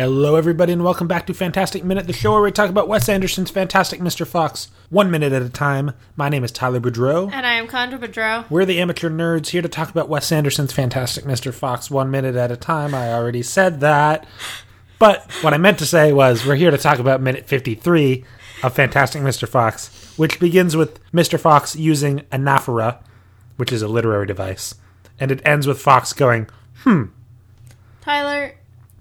Hello, everybody, and welcome back to Fantastic Minute, the show where we talk about Wes Anderson's Fantastic Mr. Fox, one minute at a time. My name is Tyler Boudreau. And I am Chandra Bedrow. We're the amateur nerds here to talk about Wes Anderson's Fantastic Mr. Fox, one minute at a time. I already said that. But what I meant to say was we're here to talk about minute 53 of Fantastic Mr. Fox, which begins with Mr. Fox using anaphora, which is a literary device, and it ends with Fox going, hmm. Tyler.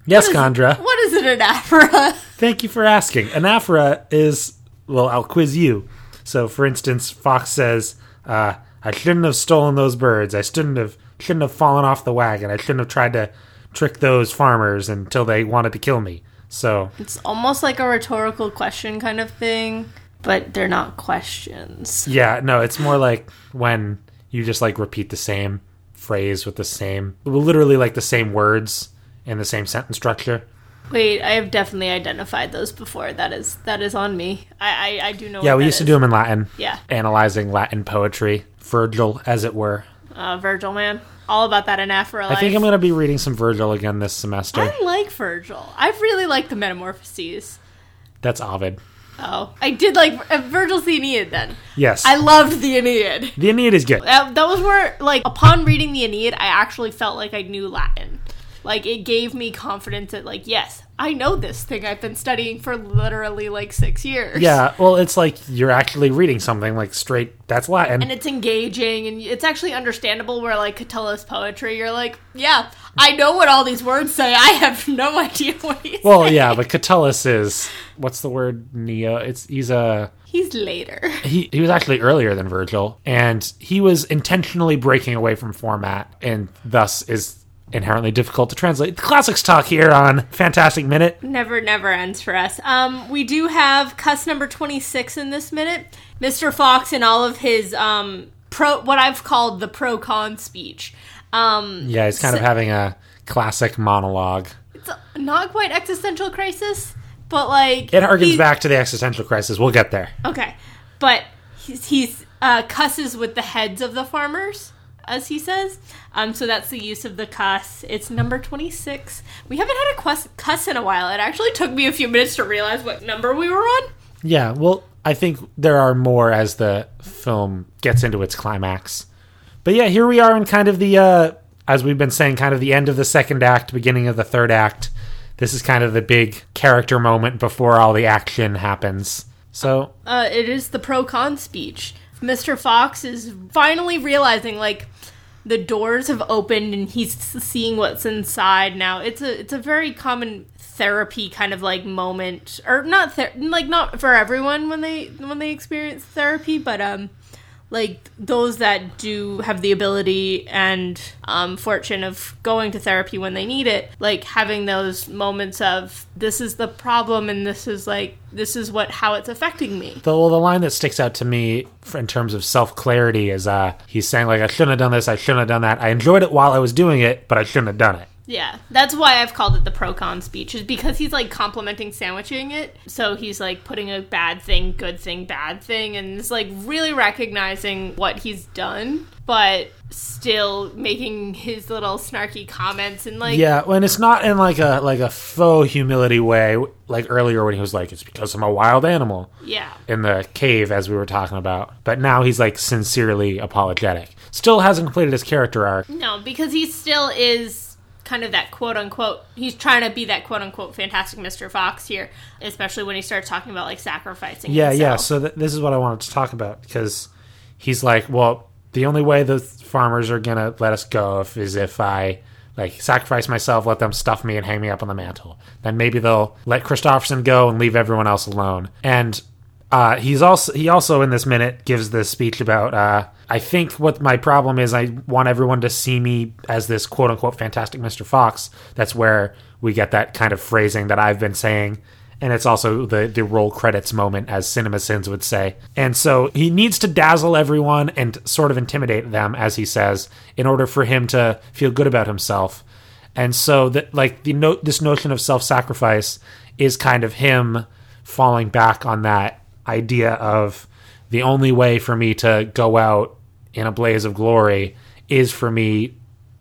Yes, what is- Chandra. What is an anaphora? Thank you for asking. Anaphora is, well, I'll quiz you. So, for instance, Fox says, uh, I shouldn't have stolen those birds. I shouldn't have, shouldn't have fallen off the wagon. I shouldn't have tried to trick those farmers until they wanted to kill me. So, It's almost like a rhetorical question kind of thing, but they're not questions. yeah, no, it's more like when you just like repeat the same phrase with the same, literally like the same words in the same sentence structure. Wait, I have definitely identified those before. That is that is on me. I I, I do know. Yeah, we used to do them in Latin. Yeah, Analyzing Latin poetry, Virgil, as it were. uh, Virgil, man, all about that anaphora I think I'm going to be reading some Virgil again this semester. I like Virgil. I really like the Metamorphoses. That's Ovid. Oh, I did like uh, Virgil's the Aeneid. Then Yes. I loved the Aeneid. the Aeneid is good. that, that was where like upon reading the aeneid i actually felt like i knew latin like it gave me confidence that like yes i know this thing i've been studying for literally like six years Yeah, well, it's like you're actually reading something like straight. That's Latin. and it's engaging and it's actually understandable where like catullus poetry you're like yeah i know what all these words say i have no idea what he's well, saying. yeah, but Catullus is what's the word? Neo. It's he's a he's later he he was actually earlier than Virgil, and he was intentionally breaking away from format, and thus is inherently difficult to translate. The classics talk here on Fantastic Minute. never never ends for us um we do have cuss number 26 in this minute mr fox and all of his um pro what i've called the pro con speech um Yeah, he's kind of having a classic monologue. it's not quite existential crisis but like It harkens he- back to the existential crisis. We'll get there. okay but he's, he's uh cusses with the heads of the farmers as he says um so that's the use of the cuss it's number 26 we haven't had a cuss, cuss in a while it actually took me a few minutes to realize what number we were on Yeah, well, I think there are more as the film gets into its climax. But yeah, here we are in kind of the, uh, as we've been saying, kind of the end of the second act, beginning of the third act. This is kind of the big character moment before all the action happens. So, uh, it is the pro con speech. Mr. Fox is finally realizing like the doors have opened and he's seeing what's inside now. It's a it's a very common therapy kind of like moment or not ther- like not for everyone when they when they experience therapy, but um like those that do have the ability and um, fortune of going to therapy when they need it like having those moments of this is the problem and this is like this is what how it's affecting me the, well, the line that sticks out to me in terms of self clarity is uh, he's saying, like, I shouldn't have done this, I shouldn't have done that. I enjoyed it while I was doing it, but I shouldn't have done it. Yeah, that's why I've called it the pro con speech, is because he's like complimenting sandwiching it. So he's like putting a bad thing, good thing, bad thing, and it's like really recognizing what he's done, but still making his little snarky comments and like Yeah, when it's not in like a like a faux humility way, like earlier when he was like, "It's because I'm a wild animal." yeah. in the cave as we were talking about. But now he's like sincerely apologetic. Still hasn't completed his character arc. No, because he still is kind of that quote unquote. He's trying to be that quote unquote fantastic Mr. Fox here, especially when he starts talking about like sacrificing. Yeah, yeah. So th- this is what I wanted to talk about because he's like, well, the only way the farmers are gonna let us go if, is if I like sacrifice myself, let them stuff me and hang me up on the mantle. Then maybe they'll let Kristofferson go and leave everyone else alone. And uh, he's also he also in this minute gives this speech about uh, I think what my problem is I want everyone to see me as this quote unquote fantastic Mr. Fox. That's where we get that kind of phrasing that I've been saying. And it's also the, the roll credits moment, as Cinema Sins would say. And so he needs to dazzle everyone and sort of intimidate them, as he says, in order for him to feel good about himself. And so that like the note this notion of self-sacrifice is kind of him falling back on that idea of the only way for me to go out in a blaze of glory is for me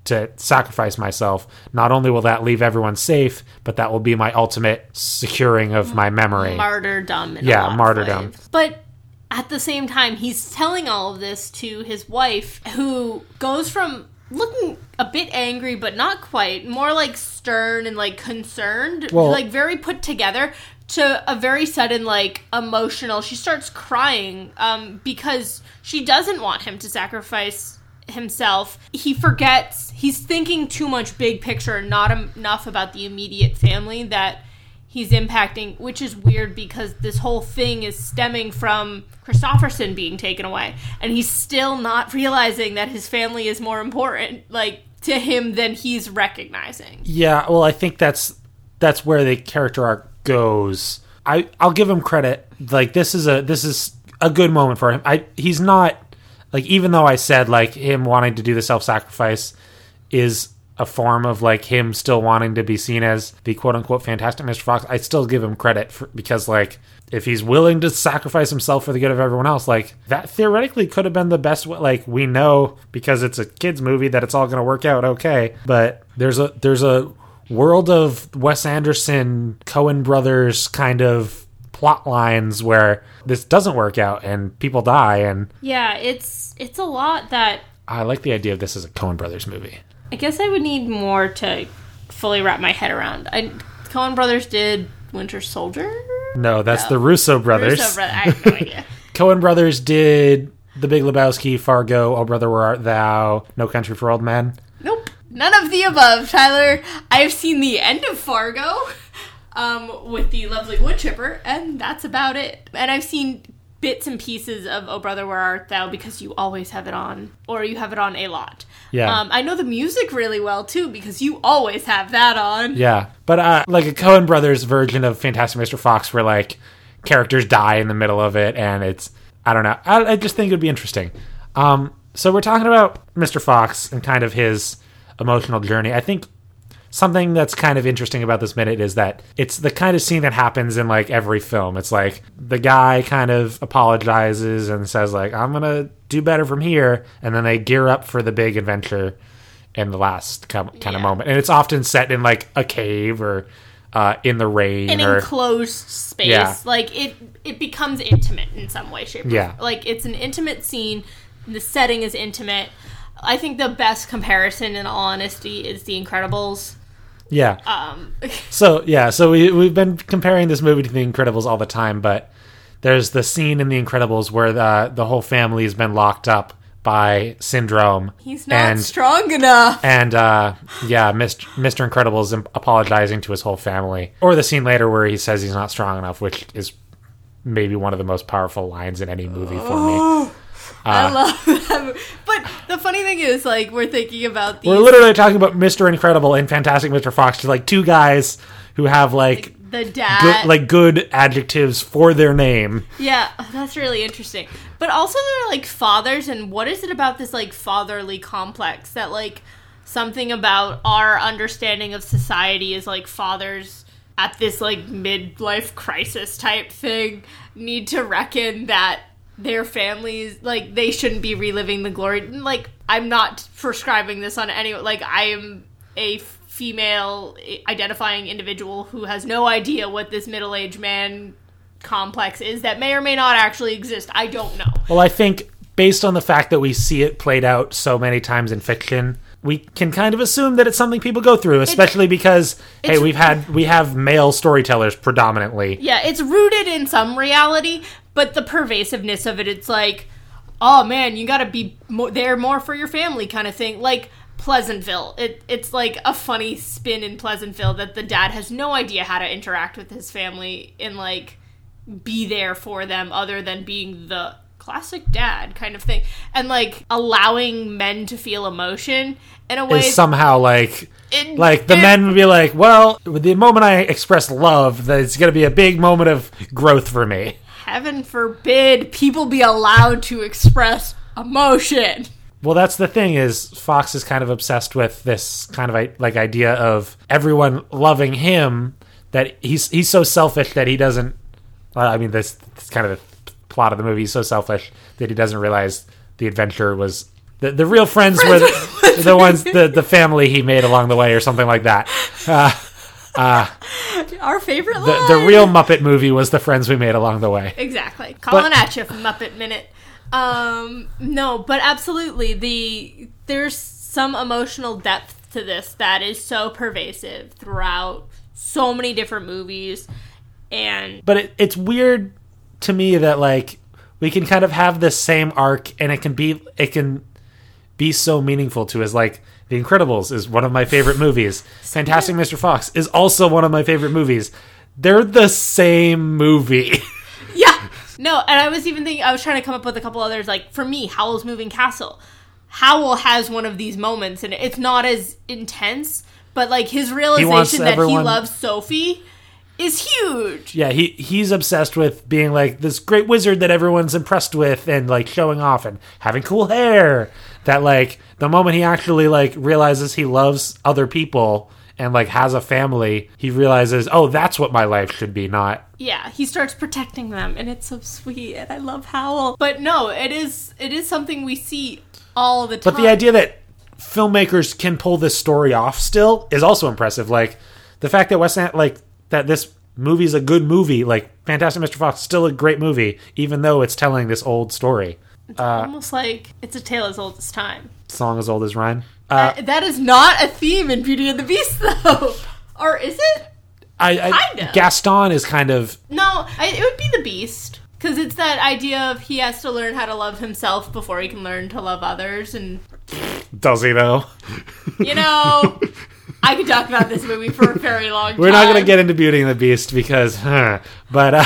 to sacrifice myself, not only will that leave everyone safe, but that will be my ultimate securing of my memory. martyrdom. Yeah, martyrdom. But at the same time, he's telling all of this to his wife, who goes from looking a bit angry, but not quite, more like stern and like concerned, Well- like very put together. To a very sudden, like emotional, she starts crying um, because she doesn't want him to sacrifice himself. He forgets. He's thinking too much big picture, not enough about the immediate family that he's impacting, which is weird because this whole thing is stemming from Kristofferson being taken away, and he's still not realizing that his family is more important, like to him, than he's recognizing. Yeah, well, I think that's that's where the character arc goes. I I'll give him credit. Like this is a this is a good moment for him. I he's not like even though I said like him wanting to do the self sacrifice is a form of like him still wanting to be seen as the quote unquote fantastic Mr. Fox. I still give him credit for, because like if he's willing to sacrifice himself for the good of everyone else, like that theoretically could have been the best way. Like we know because it's a kids movie that it's all going to work out okay, but there's a there's a world of Wes Anderson Coen brothers kind of plot lines where this doesn't work out and people die and Yeah, it's it's a lot that I like the idea of this as a Coen brothers movie. I guess I would need more to fully wrap my head around. I Coen Brothers did Winter Soldier. No, that's the Russo brothers. Russo brother, I have no idea. Coen brothers did The Big Lebowski, Fargo, Oh Brother Where Art Thou, No Country for Old Men. None of the above, Tyler. I have seen the end of Fargo um, with the lovely wood chipper, and that's about it. And I've seen bits and pieces of Oh Brother Where Art Thou because you always have it on, or you have it on a lot. Yeah. Um, I know the music really well too because you always have that on. Yeah, but uh, like a Coen brothers version of Fantastic Mr. Fox, where like characters die in the middle of it, and it's I don't know. I, I just think it would be interesting. Um, so we're talking about Mr. Fox and kind of his emotional journey. I think something that's kind of interesting about this minute is that it's the kind of scene that happens in like every film. It's like the guy kind of apologizes and says like I'm going to do better from here and then they gear up for the big adventure in the last kind of Yeah. moment. And it's often set in like a cave or uh, in the rain An or enclosed space, Yeah. like it, it becomes intimate in some way, shape. Yeah. form. like it's an intimate scene. The setting is intimate. I think the best comparison, in all honesty, is The Incredibles. yeah. Um, So yeah, so we we've been comparing this movie to The Incredibles all the time, but there's the scene in The Incredibles where the the whole family has been locked up by syndrome. he's not and strong enough. and uh, yeah, Mr. Mr. Incredible is apologizing to his whole family. Or the scene later where he says he's not strong enough, which is maybe one of the most powerful lines in any movie for me. I uh, love that. But the funny thing is, like, we're thinking about these, We're literally talking about Mr. Incredible and Fantastic Mr. Fox, just like two guys who have like the dad. good, like good adjectives for their name. Yeah, oh, that's really interesting. But also they're like fathers and what is it about this like fatherly complex that like something about our understanding of society is like fathers at this like midlife crisis type thing need to reckon that their families like they shouldn't be reliving the glory like I'm not prescribing this on anyone like I am a female identifying individual who has no idea what this middle-aged man complex is that may or may not actually exist. I don't know. Well, I think based on the fact that we see it played out so many times in fiction, we can kind of assume that it's something people go through, especially because hey, we've had we have male storytellers predominantly. Yeah, it's rooted in some reality, but the pervasiveness of it, it's like, oh man, you got to be mo- there more for your family, kind of thing. Like Pleasantville, it it's like a funny spin in Pleasantville that the dad has no idea how to interact with his family and like be there for them, other than being the classic dad kind of thing, and like allowing men to feel emotion in a way. Is somehow like it- like the it- men would be like, well, the moment I express love, that it's going to be a big moment of growth for me. Heaven forbid people be allowed to express emotion. Well, that's the thing is Fox is kind of obsessed with this kind of like idea of everyone loving him that he's he's so selfish that he doesn't. Well, I mean, this, this kind of the plot of the movie. He's so selfish that he doesn't realize the adventure was the the real friends, were the, the ones the the family he made along the way or something like that. Uh, Our favorite the the real Muppet movie was the friends we made along the way. Exactly. Calling at you from Muppet Minute. Um, no, but absolutely the there's some emotional depth to this that is so pervasive throughout so many different movies, and But it, it's weird to me that like we can kind of have this same arc and it can be it can be so meaningful to us like The Incredibles is one of my favorite movies. Fantastic Mr. Fox is also one of my favorite movies. They're the same movie. yeah, no, and I was even thinking I was trying to come up with a couple others. Like for me, Howl's Moving Castle. Howl has one of these moments, and it's not as intense, but like his realization that he loves Sophie is huge. yeah, he he's obsessed with being like this great wizard that everyone's impressed with and like showing off and having cool hair. That like the moment he actually like realizes he loves other people and like has a family, he realizes, "Oh, that's what my life should be, not yeah he starts protecting them and it's so sweet and i love howl but no it is it is something we see all the time But the idea that filmmakers can pull this story off still is also impressive. Like the fact that Wes like that this movie is a good movie, like Fantastic Mr. Fox, still a great movie, even though it's telling this old story. almost like it's a tale as old as time Song as old as rhyme. Uh, Uh, that is not a theme in beauty and the beast though or is it I, I kind of. Gaston is kind of no I, it would be the beast because it's that idea of he has to learn how to love himself before he can learn to love others and does he though? you know i could talk about this movie for a very long time We're not going to get into Beauty and the Beast because, huh. But, uh,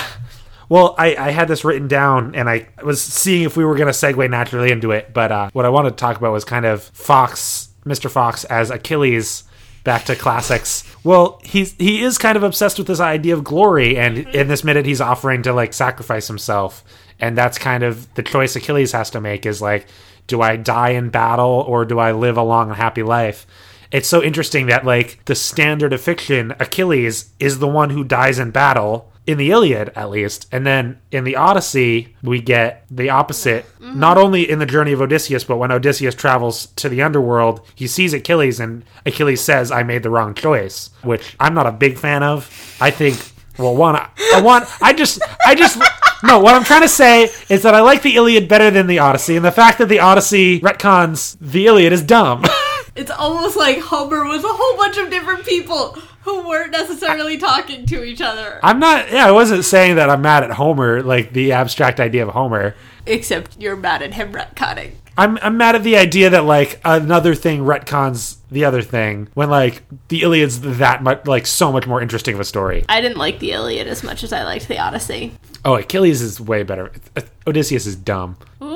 well, I, I had this written down and I was seeing if we were going to segue naturally into it. But uh, what I wanted to talk about was kind of Fox, Mr. Fox as Achilles back to classics. Well, he's he is kind of obsessed with this idea of glory, and in this minute, he's offering to like sacrifice himself, and that's kind of the choice Achilles has to make: is like, do I die in battle or do I live a long and happy life? It's so interesting that like the standard of fiction, Achilles is the one who dies in battle in the Iliad, at least, and then in the Odyssey, we get the opposite. Mm-hmm. Not only in the journey of Odysseus, but when Odysseus travels to the underworld, he sees Achilles, and Achilles says, "I made the wrong choice," which I'm not a big fan of. I think, well, one, I, I want, I just, I just. No, what I'm trying to say is that I like the Iliad better than the Odyssey, and the fact that the Odyssey retcons the Iliad is dumb. It's almost like Homer was a whole bunch of different people who weren't necessarily talking to each other. I'm not. Yeah, I wasn't saying that I'm mad at Homer, like the abstract idea of Homer. Except you're mad at him retconning. I'm I'm mad at the idea that like another thing retcons the other thing when like the Iliad's that much like so much more interesting of a story. I didn't like the Iliad as much as I liked the Odyssey. Oh, Achilles is way better. Odysseus is dumb. Ooh.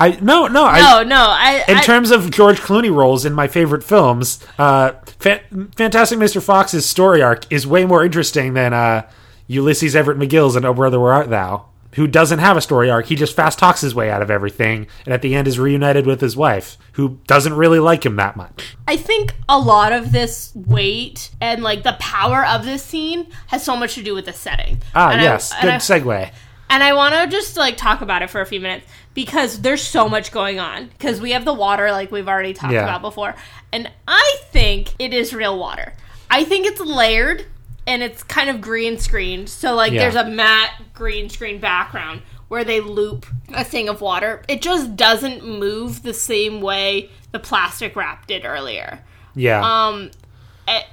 I no no. I, No, no, I. in I- terms of George Clooney roles in my favorite films, uh, Fan- Fantastic Mr. Fox's story arc is way more interesting than uh, Ulysses Everett McGill's and Oh Brother Where Art Thou, who doesn't have a story arc. He just fast talks his way out of everything, and at the end is reunited with his wife, who doesn't really like him that much. I think a lot of this weight and like the power of this scene has so much to do with the setting. Ah, And yes, and good I- segue. And I want to just like talk about it for a few minutes because there's so much going on. Because we have the water, like we've already talked Yeah. about before, and I think it is real water. I think it's layered and it's kind of green screened. So like Yeah. there's a matte green screen background where they loop a thing of water. It just doesn't move the same way the plastic wrap did earlier. Yeah, Um,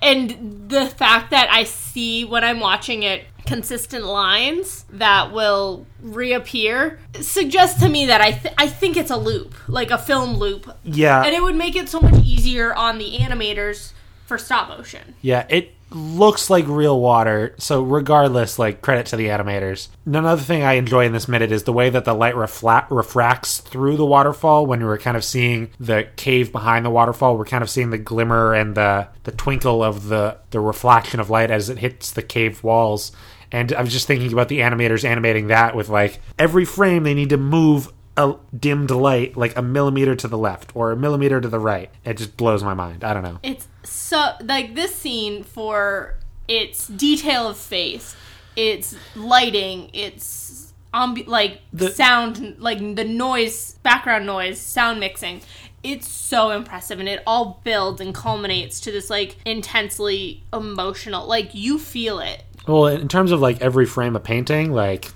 and the fact that I see when I'm watching it consistent lines that will reappear suggests to me that I th- I think it's a loop, like a film loop, yeah, and it would make it so much easier on the animators for stop motion. yeah. It looks like real water. So regardless, like credit to the animators. Another thing I enjoy in this minute is the way that the light refla- refracts through the waterfall. When we're kind of seeing the cave behind the waterfall, we're kind of seeing the glimmer and the the twinkle of the the reflection of light as it hits the cave walls. And I was just thinking about the animators animating that with like every frame they need to move a dimmed light like a millimeter to the left or a millimeter to the right. It just blows my mind. I don't know. It's so like this scene for its detail of face, its lighting, its ambi- like The- sound, like the noise, background noise, sound mixing. It's so impressive and it all builds and culminates to this like intensely emotional. Like you feel it. Well, in terms of like every frame of painting, like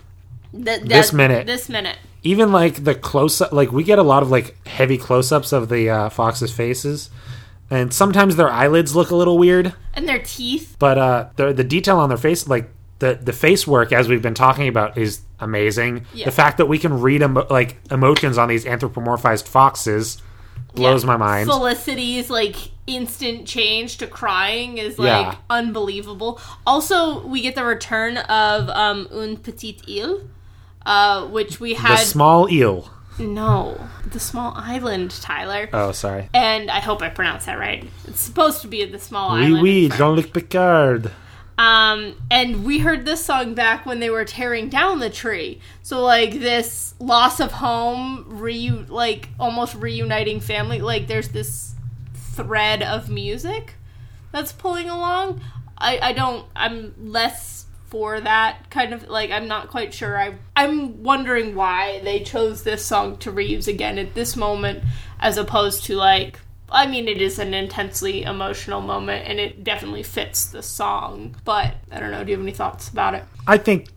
Th- This minute. This minute. even like the close up, like we get a lot of like heavy close ups of the uh, fox's faces, and sometimes their eyelids look a little weird. And their teeth. but uh the the detail on their face like the the face work as we've been talking about is amazing Yeah. the fact that we can read emo- like emotions on these anthropomorphized foxes blows Yeah. my mind Felicity's like instant change to crying is like Yeah. unbelievable. Also, we get the return of um Un Petite Île, uh, which we the had small eel no the small island, Tyler. oh sorry and I hope I pronounced that right. It's supposed to be the small oui island. oui jean-luc picard Um, and we heard this song back when they were tearing down the tree. So like this loss of home, reu- like almost reuniting family. Like there's this thread of music that's pulling along. I I don't. I'm less for that kind of like I'm not quite sure. I I'm wondering why they chose this song to reuse again at this moment as opposed to like I mean it is an intensely emotional moment and it definitely fits the song. But I don't know, do you have any thoughts about it? i think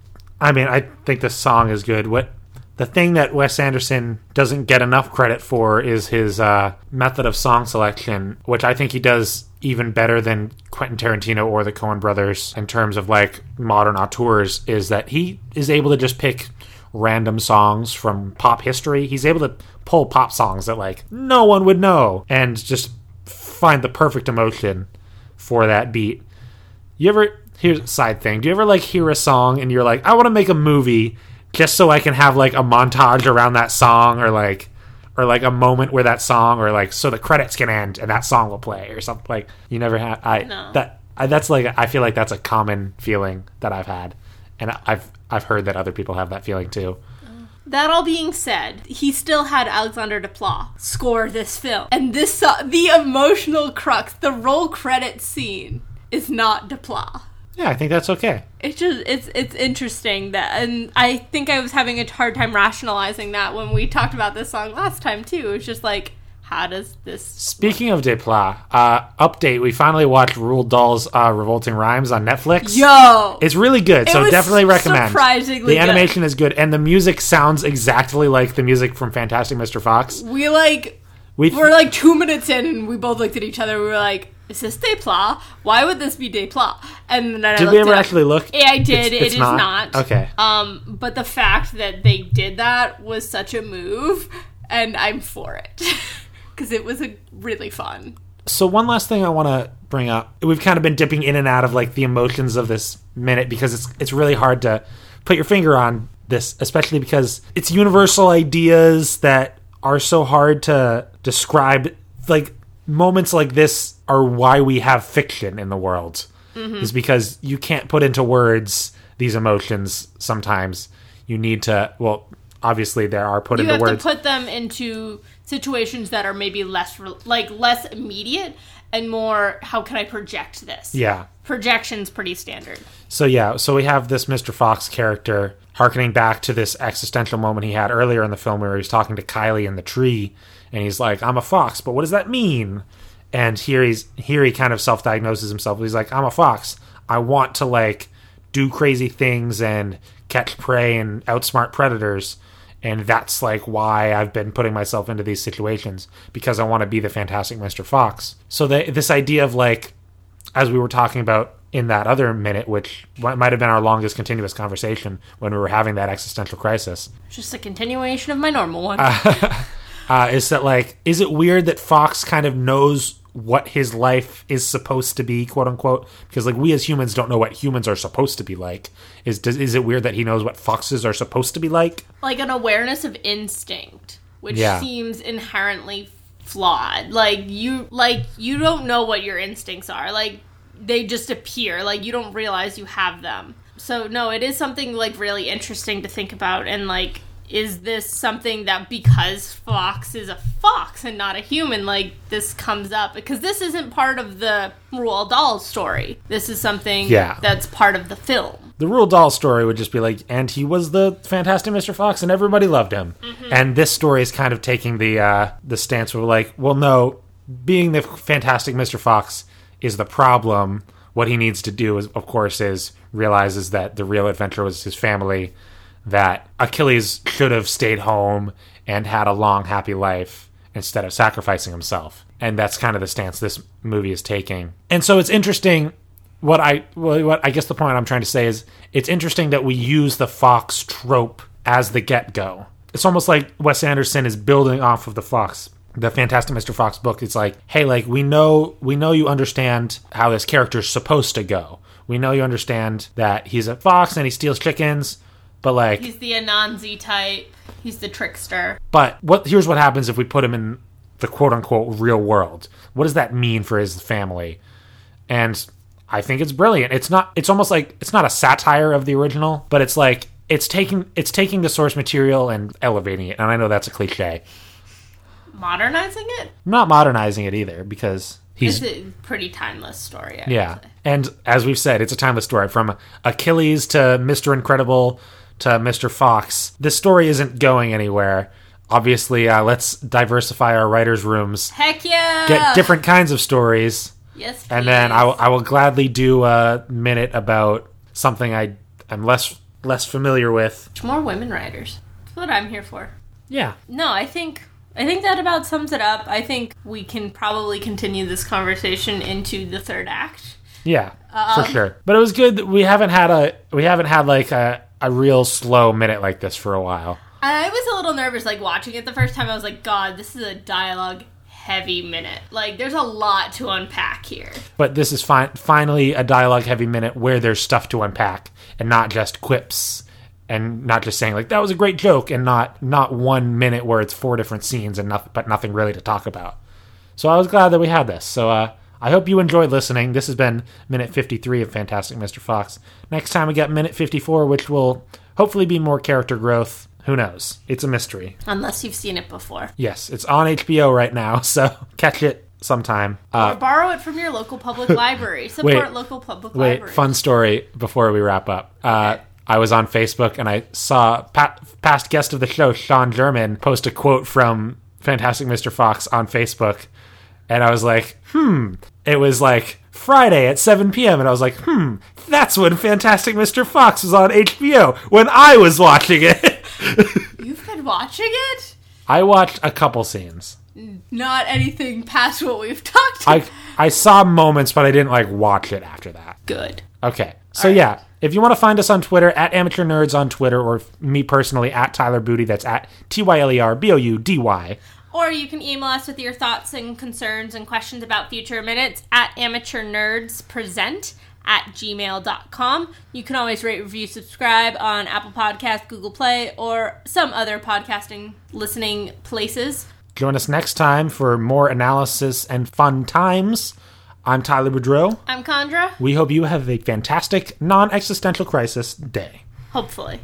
i mean i think the song is good what the thing that wes anderson doesn't get enough credit for is his uh, method of song selection which i think he does even better than quentin tarantino or the coen brothers in terms of like modern auteurs is that he is able to just pick random songs from pop history he's able to pull pop songs that like no one would know and just find the perfect emotion for that beat you ever here's side thing. Do you ever like hear a song and you're like, I want to make a movie just so I can have like a montage around that song or like or like a moment where that song or like so the credits can end and that song will play or something like you never had I No. that I, that's like I feel like that's a common feeling that I've had and I've I've heard that other people have that feeling too. That all being said, he still had Alexander Desplat score this film. And this so- the emotional crux, the roll credit scene is not Desplat. Yeah, I think that's okay. It's just it's it's interesting that and I think I was having a hard time rationalizing that when we talked about this song last time too. It's just like how does this Speaking of Desplat, uh, update: We finally watched Roald Dahl's uh, Revolting Rhymes on Netflix. Yo It's really good, so definitely recommend. surprisingly the good. animation is good, and the music sounds exactly like the music from Fantastic Mr. Fox. we like We we're like two minutes in and we both looked at each other, we were like, Is this Desplat? Why would this be Desplat? And then I did we ever actually look? Yeah, I did. It's- It it's is not. Okay. Um, but the fact that they did that was such a move, and I'm for it because it was a really fun. So one last thing I want to bring up. We've kind of been dipping in and out of like the emotions of this minute because it's it's really hard to put your finger on this, especially because it's universal ideas that are so hard to describe. Like moments like this are why we have fiction in the world. Mm-hmm. Is because you can't put into words these emotions sometimes. You need to well, obviously there are put You into words. to put them into situations that are maybe less like less immediate and more. How can I project this? yeah. projection's pretty standard. So yeah, so we have this Mr. Fox character harkening back to this existential moment he had earlier in the film where he was talking to Kylie in the tree and he's like, "I'm a fox, but what does that mean?" And here he's here he kind of self-diagnoses himself. He's like, "I'm a fox. I want to like do crazy things and catch prey and outsmart predators." And that's like why I've been putting myself into these situations because I want to be the fantastic Mr. Fox. So the, this idea of like as we were talking about in that other minute, which might have been our longest continuous conversation when we were having that existential crisis, Just a continuation of my normal one. uh, Uh, is that like, is it weird that Fox kind of knows what his life is supposed to be, quote unquote? Because like we as humans don't know what humans are supposed to be like. Is does, is it weird that he knows what foxes are supposed to be like? like an awareness of instinct, which Yeah. seems inherently flawed. Like you like you don't know what your instincts are. Like they just appear. Like you don't realize you have them. So no, it is something like really interesting to think about and like is this something that because Fox is a fox and not a human, like this comes up because this isn't part of the Roald Dahl story. This is something Yeah. that's part of the film. the Roald Dahl story would just be like, and he was the Fantastic Mr. Fox, and everybody loved him. And this story is kind of taking the uh, the stance of like, well, no, being the Fantastic Mr. Fox is the problem. What he needs to do is, of course, is realizes that the real adventure was his family. That Achilles should have stayed home and had a long, happy life instead of sacrificing himself. And that's kind of the stance this movie is taking. And so it's interesting. What I what I guess the point I'm trying to say is it's interesting that we use the fox trope as the get go. It's almost like Wes Anderson is building off of the fox the Fantastic Mr. Fox book, it's like, hey, like we know we know you understand how this character's supposed to go. We know you understand that he's a fox and he steals chickens, but like He's the Anansi type. He's the trickster. but what here's what happens if we put him in the quote unquote real world. What does that mean for his family? And I think it's brilliant. It's not it's almost like it's not a satire of the original, but it's like it's taking it's taking the source material and elevating it. And I know that's a cliche. Modernizing it? Not modernizing it either because he's It's a pretty timeless story. I Yeah. And as we've said, it's a timeless story from Achilles to Mr. Incredible to Mr. Fox. This story isn't going anywhere. Obviously, uh, let's diversify our writers' rooms, Heck yeah! get different kinds of stories, Yes, and then I will, will gladly do a minute about something I am less less familiar with. more women writers. That's what I'm here for. Yeah. No, I think I think that about sums it up. I think we can probably continue this conversation into the third act. Yeah, Um, for sure. But it was good. that We haven't had a we haven't had like a, a real slow minute like this for a while. I was a little nervous, like watching it the first time. I was like, God, this is a dialogue heavy minute. Like, there's a lot to unpack here. but this is fi- finally a dialogue heavy minute where there's stuff to unpack and not just quips and not just saying like that was a great joke and not not one minute where it's four different scenes and nothing but nothing really to talk about so i was glad that we had this so uh I hope you enjoyed listening. This has been minute 53 of Fantastic Mr. Fox. Next time we get minute 54, which will hopefully be more character growth. Who knows? It's a mystery. Unless you've seen it before. Yes, it's on HBO right now, so catch it sometime. Uh, or borrow it from your local public library. Support Wait. local public library. Wait, libraries. fun story before we wrap up. Uh, I was on Facebook and I saw pa- past guest of the show, Sean German, post a quote from Fantastic Mr. Fox on Facebook. And I was like, hmm. It was like Friday at 7 p.m. And I was like, hmm, that's when Fantastic Mr. Fox was on HBO when I was watching it. You've been watching it? I watched a couple scenes. Not anything past what we've talked I, I saw moments, but I didn't like watch it after that. Good. Okay. So yeah, if you want to find us on Twitter at Amateur Nerds on Twitter, or me personally at Tyler Boudy, that's at T Y L E R B O U D Y. Or you can email us with your thoughts and concerns and questions about future minutes at amateurnerdspresent at gmail.com. You can always rate, review, subscribe on Apple Podcast, Google Play, or some other podcasting listening places. Join us next time for more analysis and fun times. I'm Tyler Boudreau. I'm Chandra. We hope you have a fantastic non existential crisis day. Hopefully.